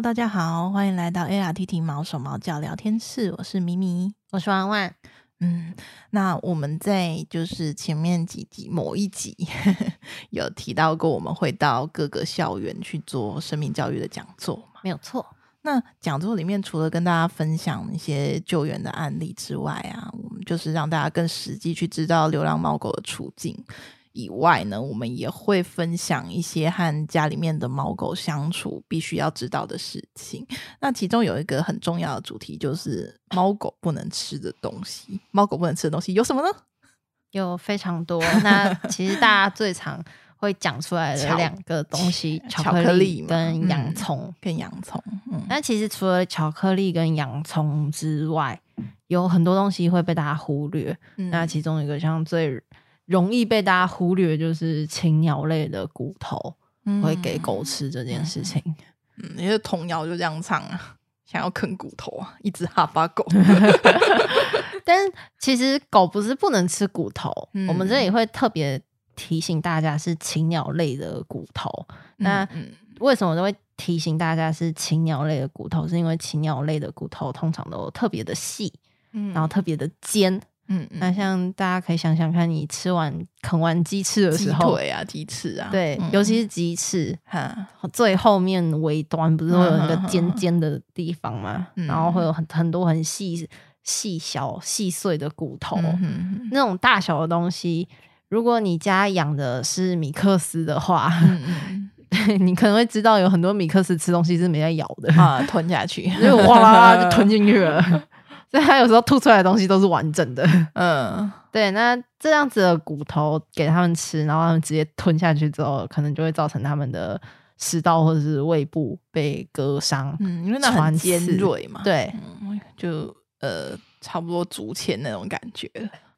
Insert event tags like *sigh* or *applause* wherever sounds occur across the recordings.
Hello，大家好，欢迎来到 ARTT 毛手毛脚聊天室，我是咪咪，我是万万。嗯，那我们在就是前面几集某一集 *laughs* 有提到过，我们会到各个校园去做生命教育的讲座嘛？没有错。那讲座里面除了跟大家分享一些救援的案例之外啊，我们就是让大家更实际去知道流浪猫狗的处境。以外呢，我们也会分享一些和家里面的猫狗相处必须要知道的事情。那其中有一个很重要的主题，就是猫狗不能吃的东西。猫狗不能吃的东西有什么呢？有非常多。那其实大家最常会讲出来的两个东西，巧克力跟洋葱，嗯，跟洋葱。嗯，那其实除了巧克力跟洋葱之外，有很多东西会被大家忽略。嗯，那其中一个像最容易被大家忽略，就是禽鸟类的骨头会给狗吃这件事情。嗯，因为童谣就这样唱啊，想要啃骨头啊，一只哈巴狗。*laughs* 但其实狗不是不能吃骨头，嗯、我们这里会特别提醒大家是禽鸟类的骨头。嗯、那为什么都会提醒大家是禽鸟类的骨头？是因为禽鸟类的骨头通常都特别的细，嗯，然后特别的尖。嗯，那像大家可以想想看，你吃完啃完鸡翅的时候，鸡腿啊，鸡翅啊，对，嗯、尤其是鸡翅，哈，最后面尾端不是会有那个尖尖的地方吗？嗯、然后会有很很多很细细小细碎的骨头，嗯、那种大小的东西，如果你家养的是米克斯的话，嗯、*laughs* 你可能会知道有很多米克斯吃东西是没在咬的。啊，吞下去，*laughs* 就哗啦啦就吞进去了。所以它有时候吐出来的东西都是完整的，*laughs* 嗯，对。那这样子的骨头给他们吃，然后他们直接吞下去之后，可能就会造成他们的食道或者是胃部被割伤，嗯，因为那很尖锐嘛，对，嗯、就呃差不多竹签那种感觉，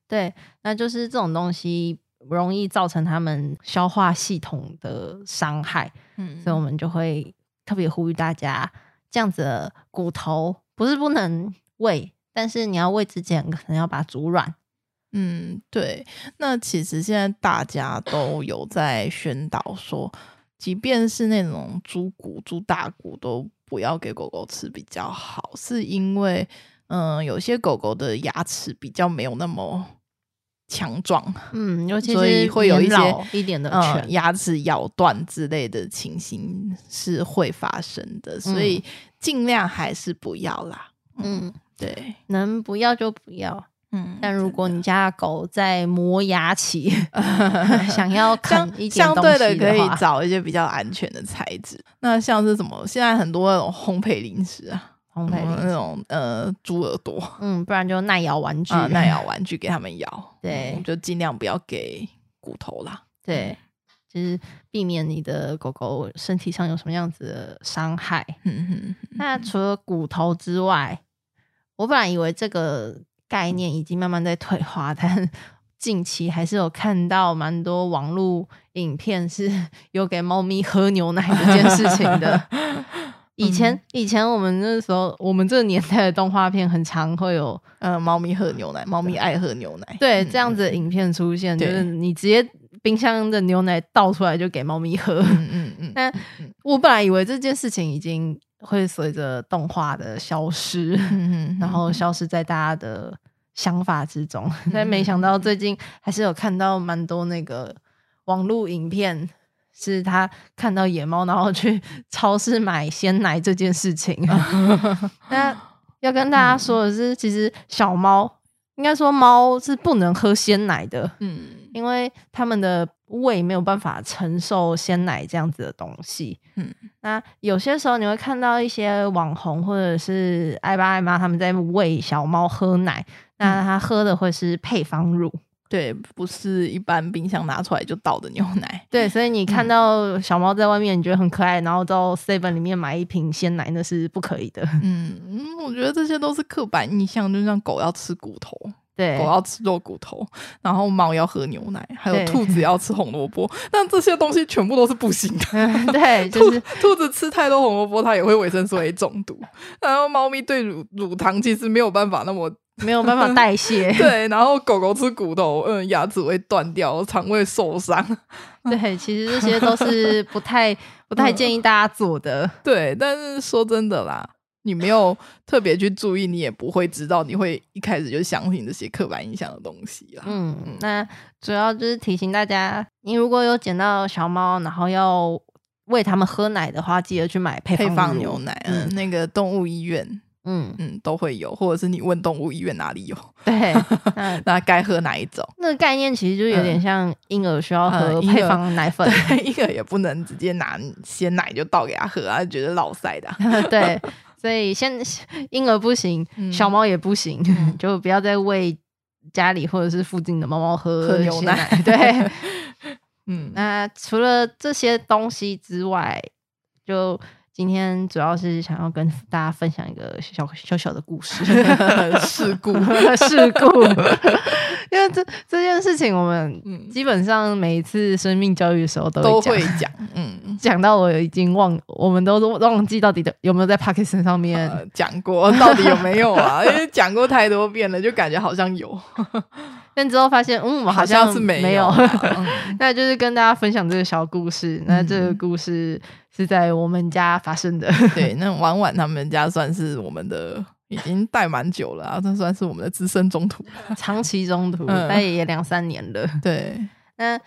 对。那就是这种东西容易造成他们消化系统的伤害，嗯，所以我们就会特别呼吁大家，这样子的骨头不是不能喂。但是你要喂之前，可能要把它煮软。嗯，对。那其实现在大家都有在宣导说，即便是那种猪骨、猪大骨，都不要给狗狗吃比较好，是因为，嗯、呃，有些狗狗的牙齿比较没有那么强壮，嗯，尤其是会有一些一点的、呃、牙齿咬断之类的情形是会发生的，所以尽量还是不要啦。嗯。嗯对，能不要就不要。嗯，但如果你家的狗在磨牙期，*laughs* 想要啃一点相对的，可以找一些比较安全的材质。那像是什么？现在很多那种烘焙零食啊，烘焙那种呃猪耳朵，嗯，不然就耐咬玩具，呃、耐咬玩具给他们咬。*laughs* 对、嗯，就尽量不要给骨头啦。对，就是避免你的狗狗身体上有什么样子的伤害。嗯哼，那除了骨头之外，我本来以为这个概念已经慢慢在退化，*laughs* 但近期还是有看到蛮多网络影片是 *laughs* 有给猫咪喝牛奶这件事情的。*laughs* 以前以前我们那时候，我们这个年代的动画片很常会有呃猫咪喝牛奶，猫咪爱喝牛奶，对这样子的影片出现，就是你直接冰箱的牛奶倒出来就给猫咪喝。嗯嗯嗯。但我本来以为这件事情已经。会随着动画的消失，*laughs* 然后消失在大家的想法之中。但没想到最近还是有看到蛮多那个网络影片，是他看到野猫，然后去 *laughs* 超市买鲜奶这件事情。*laughs* 那要跟大家说的是，其实小猫应该说猫是不能喝鲜奶的，嗯，因为他们的。胃没有办法承受鲜奶这样子的东西，嗯，那有些时候你会看到一些网红或者是爱爸爱妈他们在喂小猫喝奶，那他喝的会是配方乳，对，不是一般冰箱拿出来就倒的牛奶，对，所以你看到小猫在外面你觉得很可爱，然后到 Seven 里面买一瓶鲜奶那是不可以的，嗯嗯，我觉得这些都是刻板印象，就像狗要吃骨头。对，狗要吃肉骨头，然后猫要喝牛奶，还有兔子要吃红萝卜，*laughs* 但这些东西全部都是不行的。对，*laughs* 就是兔，兔子吃太多红萝卜，它也会维生素 A 中毒。然后猫咪对乳乳糖其实没有办法那么没有办法 *laughs* 代谢。对，然后狗狗吃骨头，嗯，牙齿会断掉，肠胃受伤。对，其实这些都是不太不太建议大家做的。嗯。对，但是说真的啦，你没有特别去注意，你也不会知道，你会一开始就相信这些刻板印象的东西啦。嗯，那主要就是提醒大家，你如果有捡到小猫，然后要喂它们喝奶的话，记得去买配方，配方牛奶。嗯，那个动物医院。嗯嗯，都会有，或者是你问动物医院哪里有？对，那该喝哪一种？那个概念其实就有点像婴儿需要喝配方奶粉，婴儿也不能直接拿鲜奶就倒给他喝啊，觉得老塞的。*laughs* 对，所以先婴儿不行，小猫也不行，*laughs* 就不要再喂家里或者是附近的猫猫喝喝牛奶。对，*laughs* 嗯，那除了这些东西之外，就。今天主要是想要跟大家分享一个小小小的故事，*laughs* 事故 *laughs* 事故，*laughs* 因为这这件事情，我们基本上每一次生命教育的时候都会讲，都会讲，嗯，讲到我已经忘，我们都忘记到底的有没有在 Podcast 上面讲、呃、过，到底有没有啊？因为讲过太多遍了，就感觉好像有，但之后发现，嗯，我好像是没有，没有 *laughs* 那就是跟大家分享这个小故事。那这个故事。是在我们家发生的，*laughs* 对，那婉婉他们家算是我们的，已经带蛮久了啊，这算是我们的资深中途，长期中途，大概也两三年了。对，那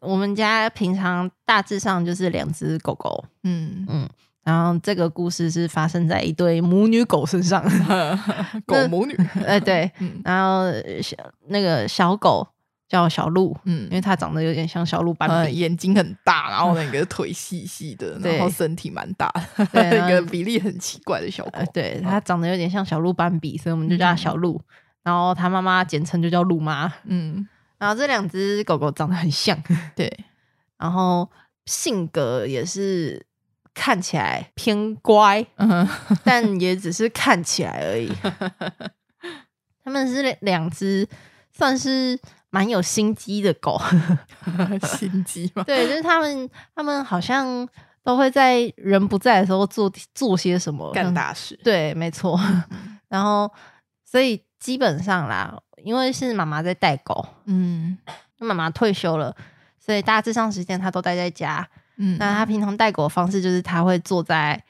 我们家平常大致上就是两只狗狗，嗯嗯，然后这个故事是发生在一对母女狗身上 *laughs* *laughs* 狗母女，哎对，然后小那个小狗。叫小鹿，嗯，因为它长得有点像小鹿斑比，嗯，眼睛很大，然后那个 *laughs* 腿细细的，然后身体蛮大的，对，一个比例很奇怪的小狗。呃、对，它长得有点像小鹿斑比，所以我们就叫它小鹿。嗯、然后它妈妈简称就叫鹿妈，嗯。然后这两只狗狗长得很像，对，然后性格也是看起来偏乖，嗯、但也只是看起来而已。*laughs* 他们是两只，算是。蛮有心机的狗，*laughs* 心机吗？对，就是他们，他们好像都会在人不在的时候做做些什么，干大事。对，没错。然后，所以基本上啦，因为是妈妈在带狗，嗯，妈妈退休了，所以大致上时间她都待在家。嗯，那他平常带狗的方式就是他会坐在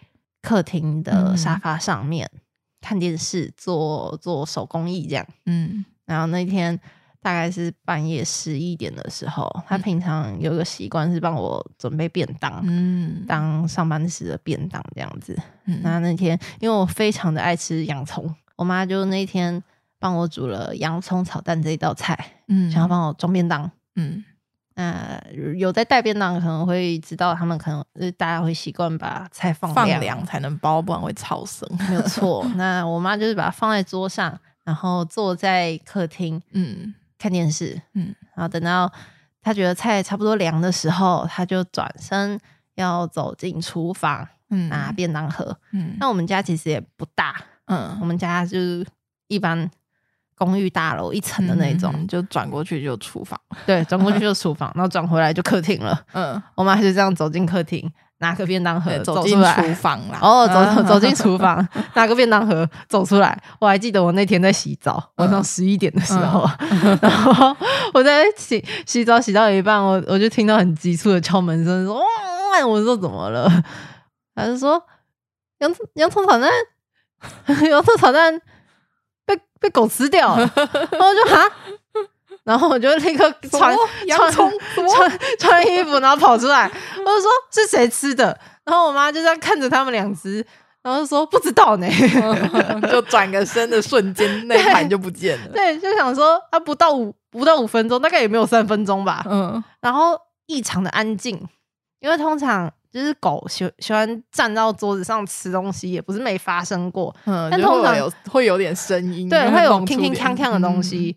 客厅的沙发上面、嗯、看电视，做做手工艺这样。嗯，然后那天。大概是半夜十一点的时候，他平常有个习惯是帮我准备便当，嗯，当上班时的便当这样子。嗯，那那天因为我非常的爱吃洋葱，我妈就那天帮我煮了洋葱炒蛋这一道菜，嗯，想要帮我装便当，嗯，那有在带便当可能会知道，他们可能就是大家会习惯把菜放放凉才能包，不然会超生。没有错，*laughs* 那我妈就是把它放在桌上，然后坐在客厅，嗯。看电视，嗯，然后等到她觉得菜差不多凉的时候，她就转身要走进厨房，嗯，拿便当盒，嗯。那我们家其实也不大，嗯，我们家就是一般公寓大楼一层的那种，嗯、就转过去就厨房，对，转过去就厨房，*laughs* 然后转回来就客厅了，嗯。我妈就这样走进客厅。拿个便当盒走进厨房啦，哦，走 *laughs* 走进厨房，拿个便当盒走出来。我还记得我那天在洗澡，晚上十一点的时候，*laughs* 然后我在洗洗澡洗到一半，我我就听到很急促的敲门声，说：“哇！”我说：“怎么了？”他就说：“洋洋葱炒蛋，洋葱炒蛋被被狗吃掉了。*laughs* ”然后就哈。然后我就立刻穿洋葱 *laughs* 穿穿衣服，然后跑出来。我就说是谁吃的？然后我妈就这样看着他们两只，然后说不知道呢。*laughs* 就转个身的瞬间，那盘就不见了。对，就想说啊，不到五不到五分钟，大概也没有三分钟吧。嗯。然后异常的安静，因为通常就是狗喜喜欢站到桌子上吃东西，也不是没发生过。嗯。但通常有会有点声音，对，会有铿铿锵锵的东西。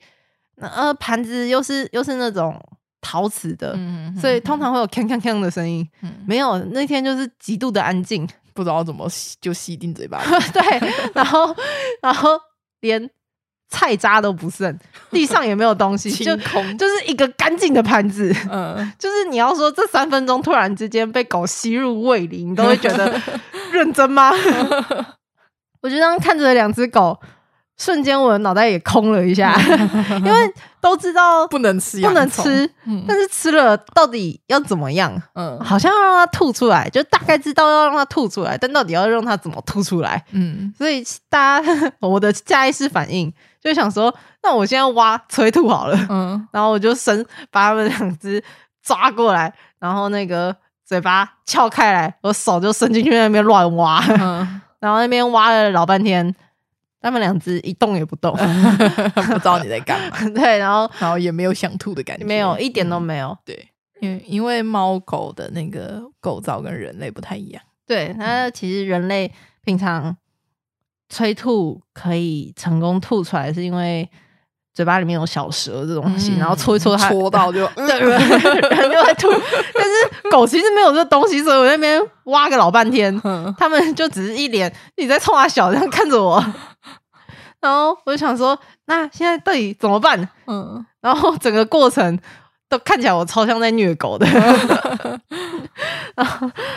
那呃，盘子又是又是那种陶瓷的，嗯、所以通常会有锵锵锵的声音。嗯、没有，那天就是极度的安静，不知道怎么就吸进嘴巴。*laughs* 对，然后然后连菜渣都不剩，*laughs* 地上也没有东西，就空就就是一个干净的盘子。嗯，*laughs* 就是你要说这三分钟突然之间被狗吸入胃里，你都会觉得 *laughs* 认真吗？我就这样看着两只狗。瞬间我的脑袋也空了一下，因为都知道不能吃，不能吃，嗯、但是吃了到底要怎么样？嗯，好像要让它吐出来，就大概知道要让它吐出来，但到底要让它怎么吐出来？嗯，所以大家我的下意识反应就想说，那我现在挖催吐好了，嗯，*laughs* 然后我就伸把他们两只抓过来，然后那个嘴巴撬开来，我手就伸进去那边乱挖，嗯、*laughs* 然后那边挖了老半天。他们两只一动也不动，*laughs* 不知道你在干嘛。对，然后然后也没有想吐的感觉，没有一点都没有。对，因为因为猫狗的那个构造跟人类不太一样。对，那其实人类平常催吐可以成功吐出来，是因为嘴巴里面有小蛇这东西，然后搓一搓它，搓到就 *laughs* 对，人就会吐。但是狗其实没有这东西，所以我那边挖个老半天，他们就只是一脸你在冲啊小这样看着我。*laughs* 然后我就想说，那现在到底怎么办？嗯，然后整个过程都看起来我超像在虐狗的。*laughs*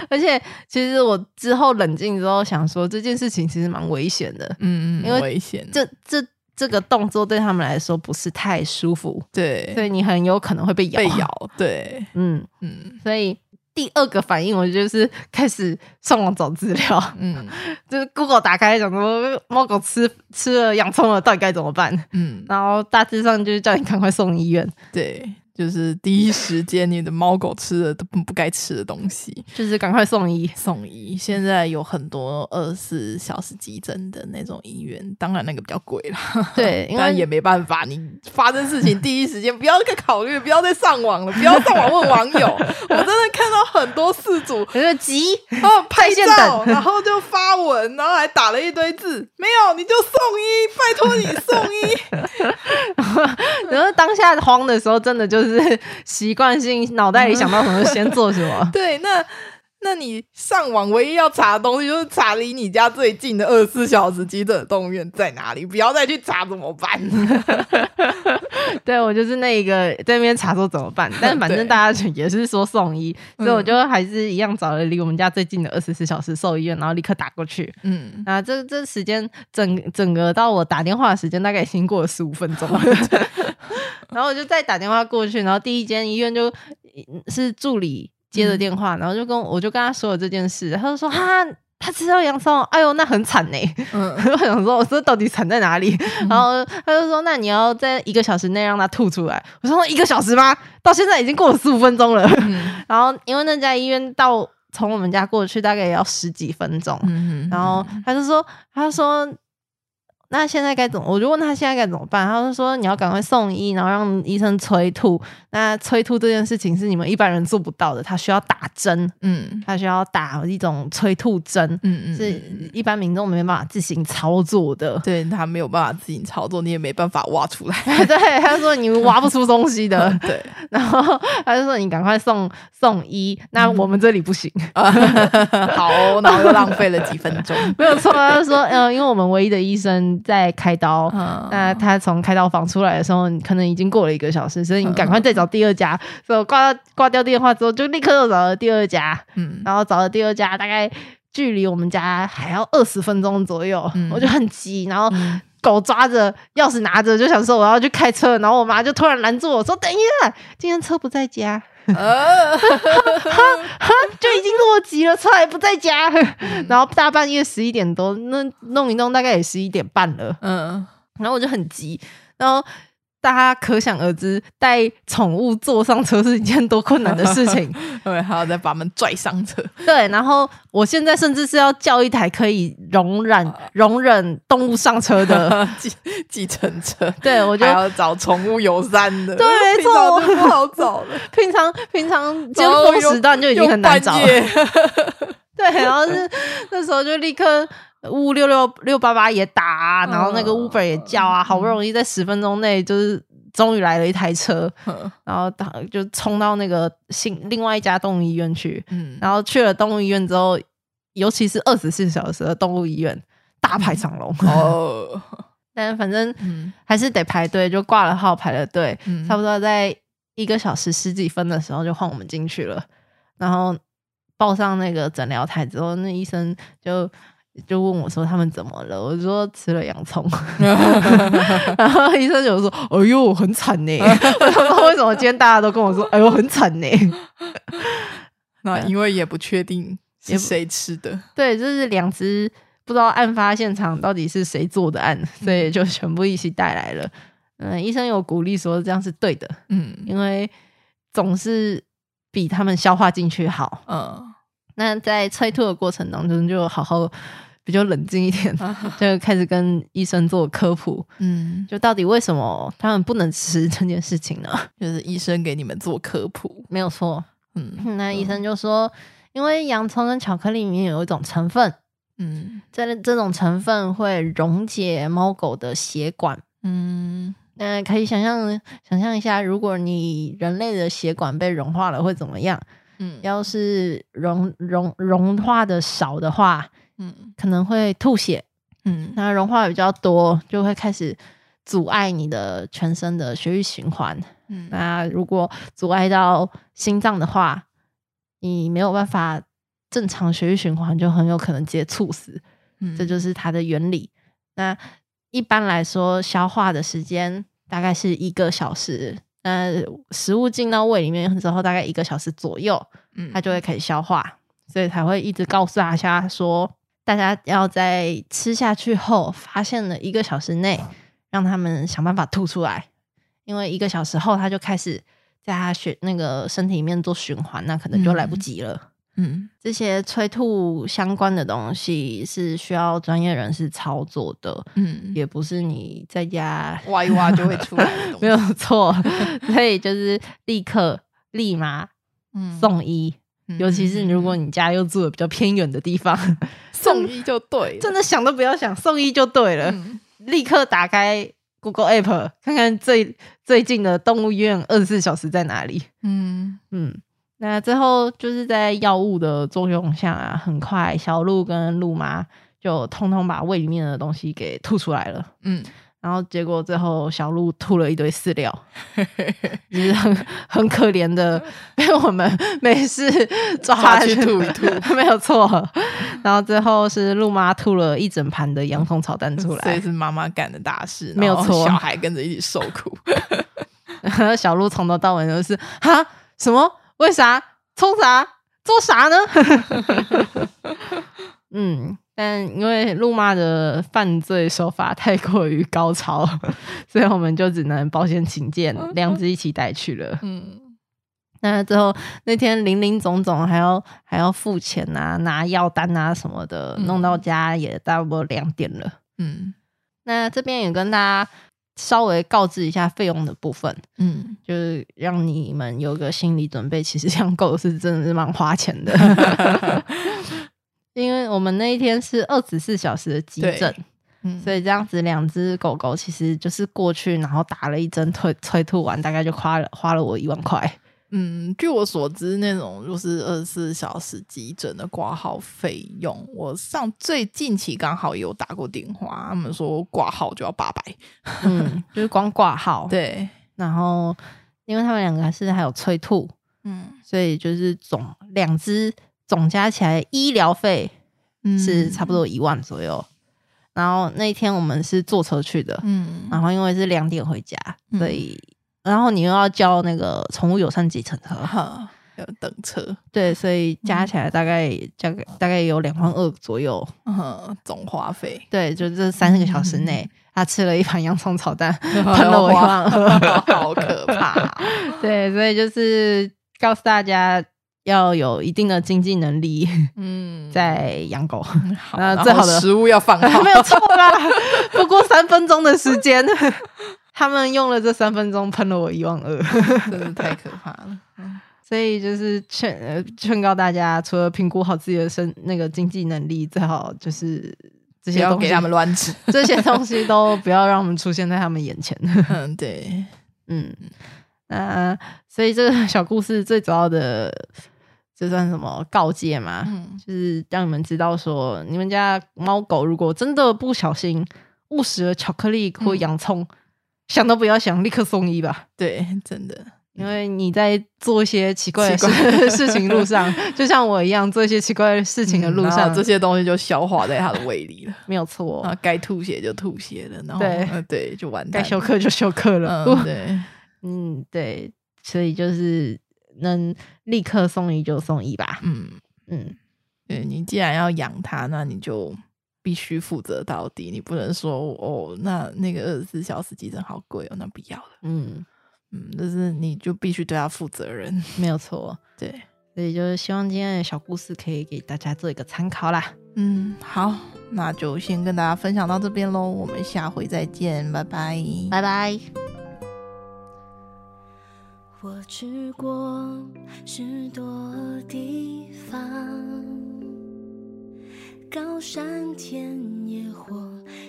而且其实我之后冷静之后想说，这件事情其实蛮危险的。嗯嗯，因为危险。这这这个动作对他们来说不是太舒服。对，所以你很有可能会被咬。被咬。对，*laughs* 嗯嗯，所以。第二个反应，我就是开始上网找资料，嗯，*laughs* 就是 Google 打开，想说猫狗吃吃了洋葱了，到底该怎么办？嗯，然后大致上就是叫你赶快送医院，对。就是第一时间，你的猫狗吃的都不不该吃的东西，就是赶快送医送医。现在有很多二十四小时急诊的那种医院，当然那个比较贵了。对，*laughs* 但也没办法，你发生事情第一时间不要再考虑，不要再上网了，不要上网问网友。我真的很多事主有点急，*laughs* 然后拍照，然后就发文，然后还打了一堆字，没有你就送医，拜托你送医。*laughs* 然后当下慌的时候，真的就是。是习惯性脑袋里想到什么就先做什么。*laughs* 对，那那你上网唯一要查的东西就是查离你家最近的二十四小时急诊动物医院在哪里，不要再去查怎么办？*laughs* 对，我就是那一个在那边查说怎么办，但是反正大家也是说送医，所以我就还是一样找了离我们家最近的二十四小时兽医院，然后立刻打过去。嗯，啊，这这时间整整个到我打电话的时间大概已经过了十五分钟了。*laughs* 然后我就再打电话过去，然后第一间医院就是助理接了电话，嗯、然后就跟我就跟他说了这件事，他就说哈，他吃到洋葱，哎呦那很惨呢。嗯，*laughs* 我想说我说到底惨在哪里？嗯、然后他就说那你要在一个小时内让他吐出来。我说一个小时吗？到现在已经过了十五分钟了。嗯、*laughs* 然后因为那家医院到从我们家过去大概也要十几分钟。嗯、然后他就说他说。那现在该怎么？我就问他现在该怎么办。他就说你要赶快送医，然后让医生催吐。那催吐这件事情是你们一般人做不到的，他需要打针，嗯，他需要打一种催吐针，嗯嗯，是一般民众没办法自行操作的。对，他没有办法自行操作，你也没办法挖出来。*laughs* 对，他就说你挖不出东西的。*laughs* 对，然后他就说你赶快送送医。那我们这里不行。*laughs* 好，然后又浪费了几分钟。没有错，他就说嗯，因为我们唯一的医生。在开刀，嗯、那他从开刀房出来的时候，可能已经过了一个小时，所以你赶快再找第二家。嗯、所以我挂挂掉电话之后，就立刻又找了第二家，嗯，然后找了第二家，大概距离我们家还要二十分钟左右，嗯、我就很急，然后狗抓着钥匙拿着，就想说我要去开车，然后我妈就突然拦住我说：“等一下，今天车不在家。” *laughs* 呃，哈哈，就已经这么急了，出来不在家，嗯、然后大半夜十一点多，那弄一弄大概也十一点半了，嗯，然后我就很急，然后。大家可想而知，带宠物坐上车是一件多困难的事情。*laughs* 对，还要再把他们拽上车。对，然后我现在甚至是要叫一台可以容忍容忍动物上车的 *laughs* 计计程车。对，我就还要找宠物友善的。对，*laughs* 没错，不好找了。平常平常尖峰时段就已经很难找了。对，然后是那时候就立刻。呜六六六八八也打啊，然后那个 Uber 也叫啊，好不容易在十分钟内就是终于来了一台车，然后打就冲到那个新另外一家动物医院去，然后去了动物医院之后，尤其是二十四小时的动物医院大排长龙。哦，*laughs* 但反正还是得排队，就挂了号排了队，差不多在一个小时十几分的时候就换我们进去了，然后抱上那个诊疗台之后，那医生就。就问我说他们怎么了，我说吃了洋葱，*laughs* 然后医生就说：“哎呦，很惨呢。”为什么今天大家都跟我说：“哎呦，很惨呢？”那因为也不确定是谁吃的，对，就是两只不知道案发现场到底是谁做的案，所以就全部一起带来了。嗯，医生有鼓励说这样是对的，嗯，因为总是比他们消化进去好。嗯，那在催吐的过程当中，就好好比较冷静一点，*laughs* 就开始跟医生做科普。嗯，就到底为什么他们不能吃这件事情呢？*laughs* 就是医生给你们做科普，没有错。嗯，那医生就说，因为洋葱跟巧克力里面有一种成分，嗯，这这种成分会溶解猫狗的血管，嗯。那可以想象想象一下，如果你人类的血管被融化了会怎么样？嗯，要是融融融化的少的话，嗯，可能会吐血。嗯，那融化比较多，就会开始阻碍你的全身的血液循环。嗯，那如果阻碍到心脏的话，你没有办法正常血液循环，就很有可能直接猝死。嗯，这就是它的原理。那一般来说，消化的时间。大概是一个小时，呃，食物进到胃里面之后，大概一个小时左右，嗯，它就会可以消化，所以才会一直告诉大家说，大家要在吃下去后，发现了一个小时内，让他们想办法吐出来，因为一个小时后，他就开始在他血那个身体里面做循环，那可能就来不及了。嗯。嗯，这些催吐相关的东西是需要专业人士操作的，嗯，也不是你在家挖一挖就会出来的，*laughs* 没有错。所以就是立刻、立马送医，嗯、尤其是如果你家又住的比较偏远的地方，*laughs* 送医就对，真的想都不要想，送医就对了。嗯、立刻打开 Google App，看看最最近的动物医院二十四小时在哪里。嗯嗯。那最后就是在药物的作用下啊，很快小鹿跟鹿妈就通通把胃里面的东西给吐出来了。嗯，然后结果最后小鹿吐了一堆饲料，*laughs* 就是很很可怜的被我们没事抓去吐一吐，*laughs* 没有错。然后最后是鹿妈吐了一整盘的洋葱炒蛋出来，所以是妈妈干的大事，没有错。小孩跟着一起受苦，*laughs* 小鹿从头到尾都是哈什么？为啥？冲啥？做啥呢？嗯，但因为鹿妈的犯罪手法太过于高超，*laughs* 所以我们就只能保险起见，两只一起带去了。嗯，那最后那天林林总总还要还要付钱啊，拿药单啊什么的，嗯、弄到家也差不多两点了。嗯，那这边也跟大家。稍微告知一下费用的部分，嗯，就是让你们有个心理准备。其实养狗是真的是蛮花钱的，*laughs* 因为我们那一天是二十四小时的急诊，嗯，所以这样子两只狗狗其实就是过去，然后打了一针退催吐完，大概就花了花了我一万块。嗯，据我所知，那种就是二十四小时急诊的挂号费用，我上最近期刚好有打过电话，他们说挂号就要八百，嗯，*laughs* 就是光挂号。对，然后因为他们两个还是还有催吐，嗯，所以就是总两只总加起来医疗费是差不多一万左右。嗯，然后那一天我们是坐车去的，嗯，然后因为是两点回家，所以。然后你又要叫那个宠物友善计程车，要等车，对，所以加起来大概加个大概有两万二左右，嗯，总花费，对，就这三个小时内，他吃了一盘洋葱炒蛋，*laughs* 喷了我一万二，好可怕，*laughs* 对，所以就是告诉大家要有一定的经济能力，嗯，*laughs* 在养狗，*laughs* 那最好的食物要放好，*laughs* 没有错啦，不过三分钟的时间。他们用了这三分钟喷了我一万二，真的太可怕了。所以就是劝劝告大家，除了评估好自己的身那个经济能力，最好就是这些东西给他们乱吃，这些东西都不要让我们出现在他们眼前。嗯，对，嗯，那所以这个小故事最主要的，这算什么告诫吗？嗯，就是让你们知道说，你们家猫狗如果真的不小心误食了巧克力或洋葱。嗯想都不要想，立刻送医吧。对，真的。因为你在做一些奇怪的事的 *laughs* 事情路上，*laughs* 就像我一样做一些奇怪的事情的路上，嗯、这些东西就消化在他的胃里了，*laughs* 没有错。啊，该吐血就吐血了，然后对、呃、对，就完蛋。该休克就休克了，嗯、对，嗯对，所以就是能立刻送医就送医吧。嗯嗯，对，你既然要养它，那你就必须负责到底，你不能说哦，那那个二十四小时急诊好贵哦，那不要了。嗯。嗯，就是你就必须对它负责任，没有错。对，所以就是希望今天的小故事可以给大家做一个参考啦。嗯，好，那就先跟大家分享到这边喽，我们下回再见，拜拜，拜拜。我去过许多地方，高山田野或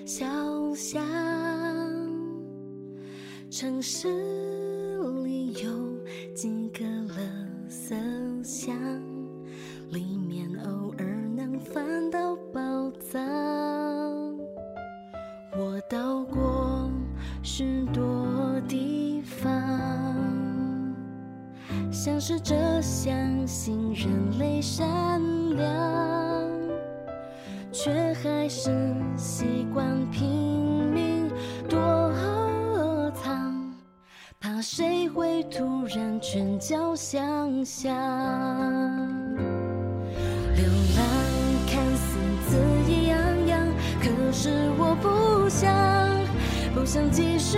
小巷，城市。里有几个垃圾箱，里试着相信人类善良，却还是习惯拼命躲藏。怕谁会突然拳脚相向？流浪看似恣意洋洋，可是我不想，不想继续。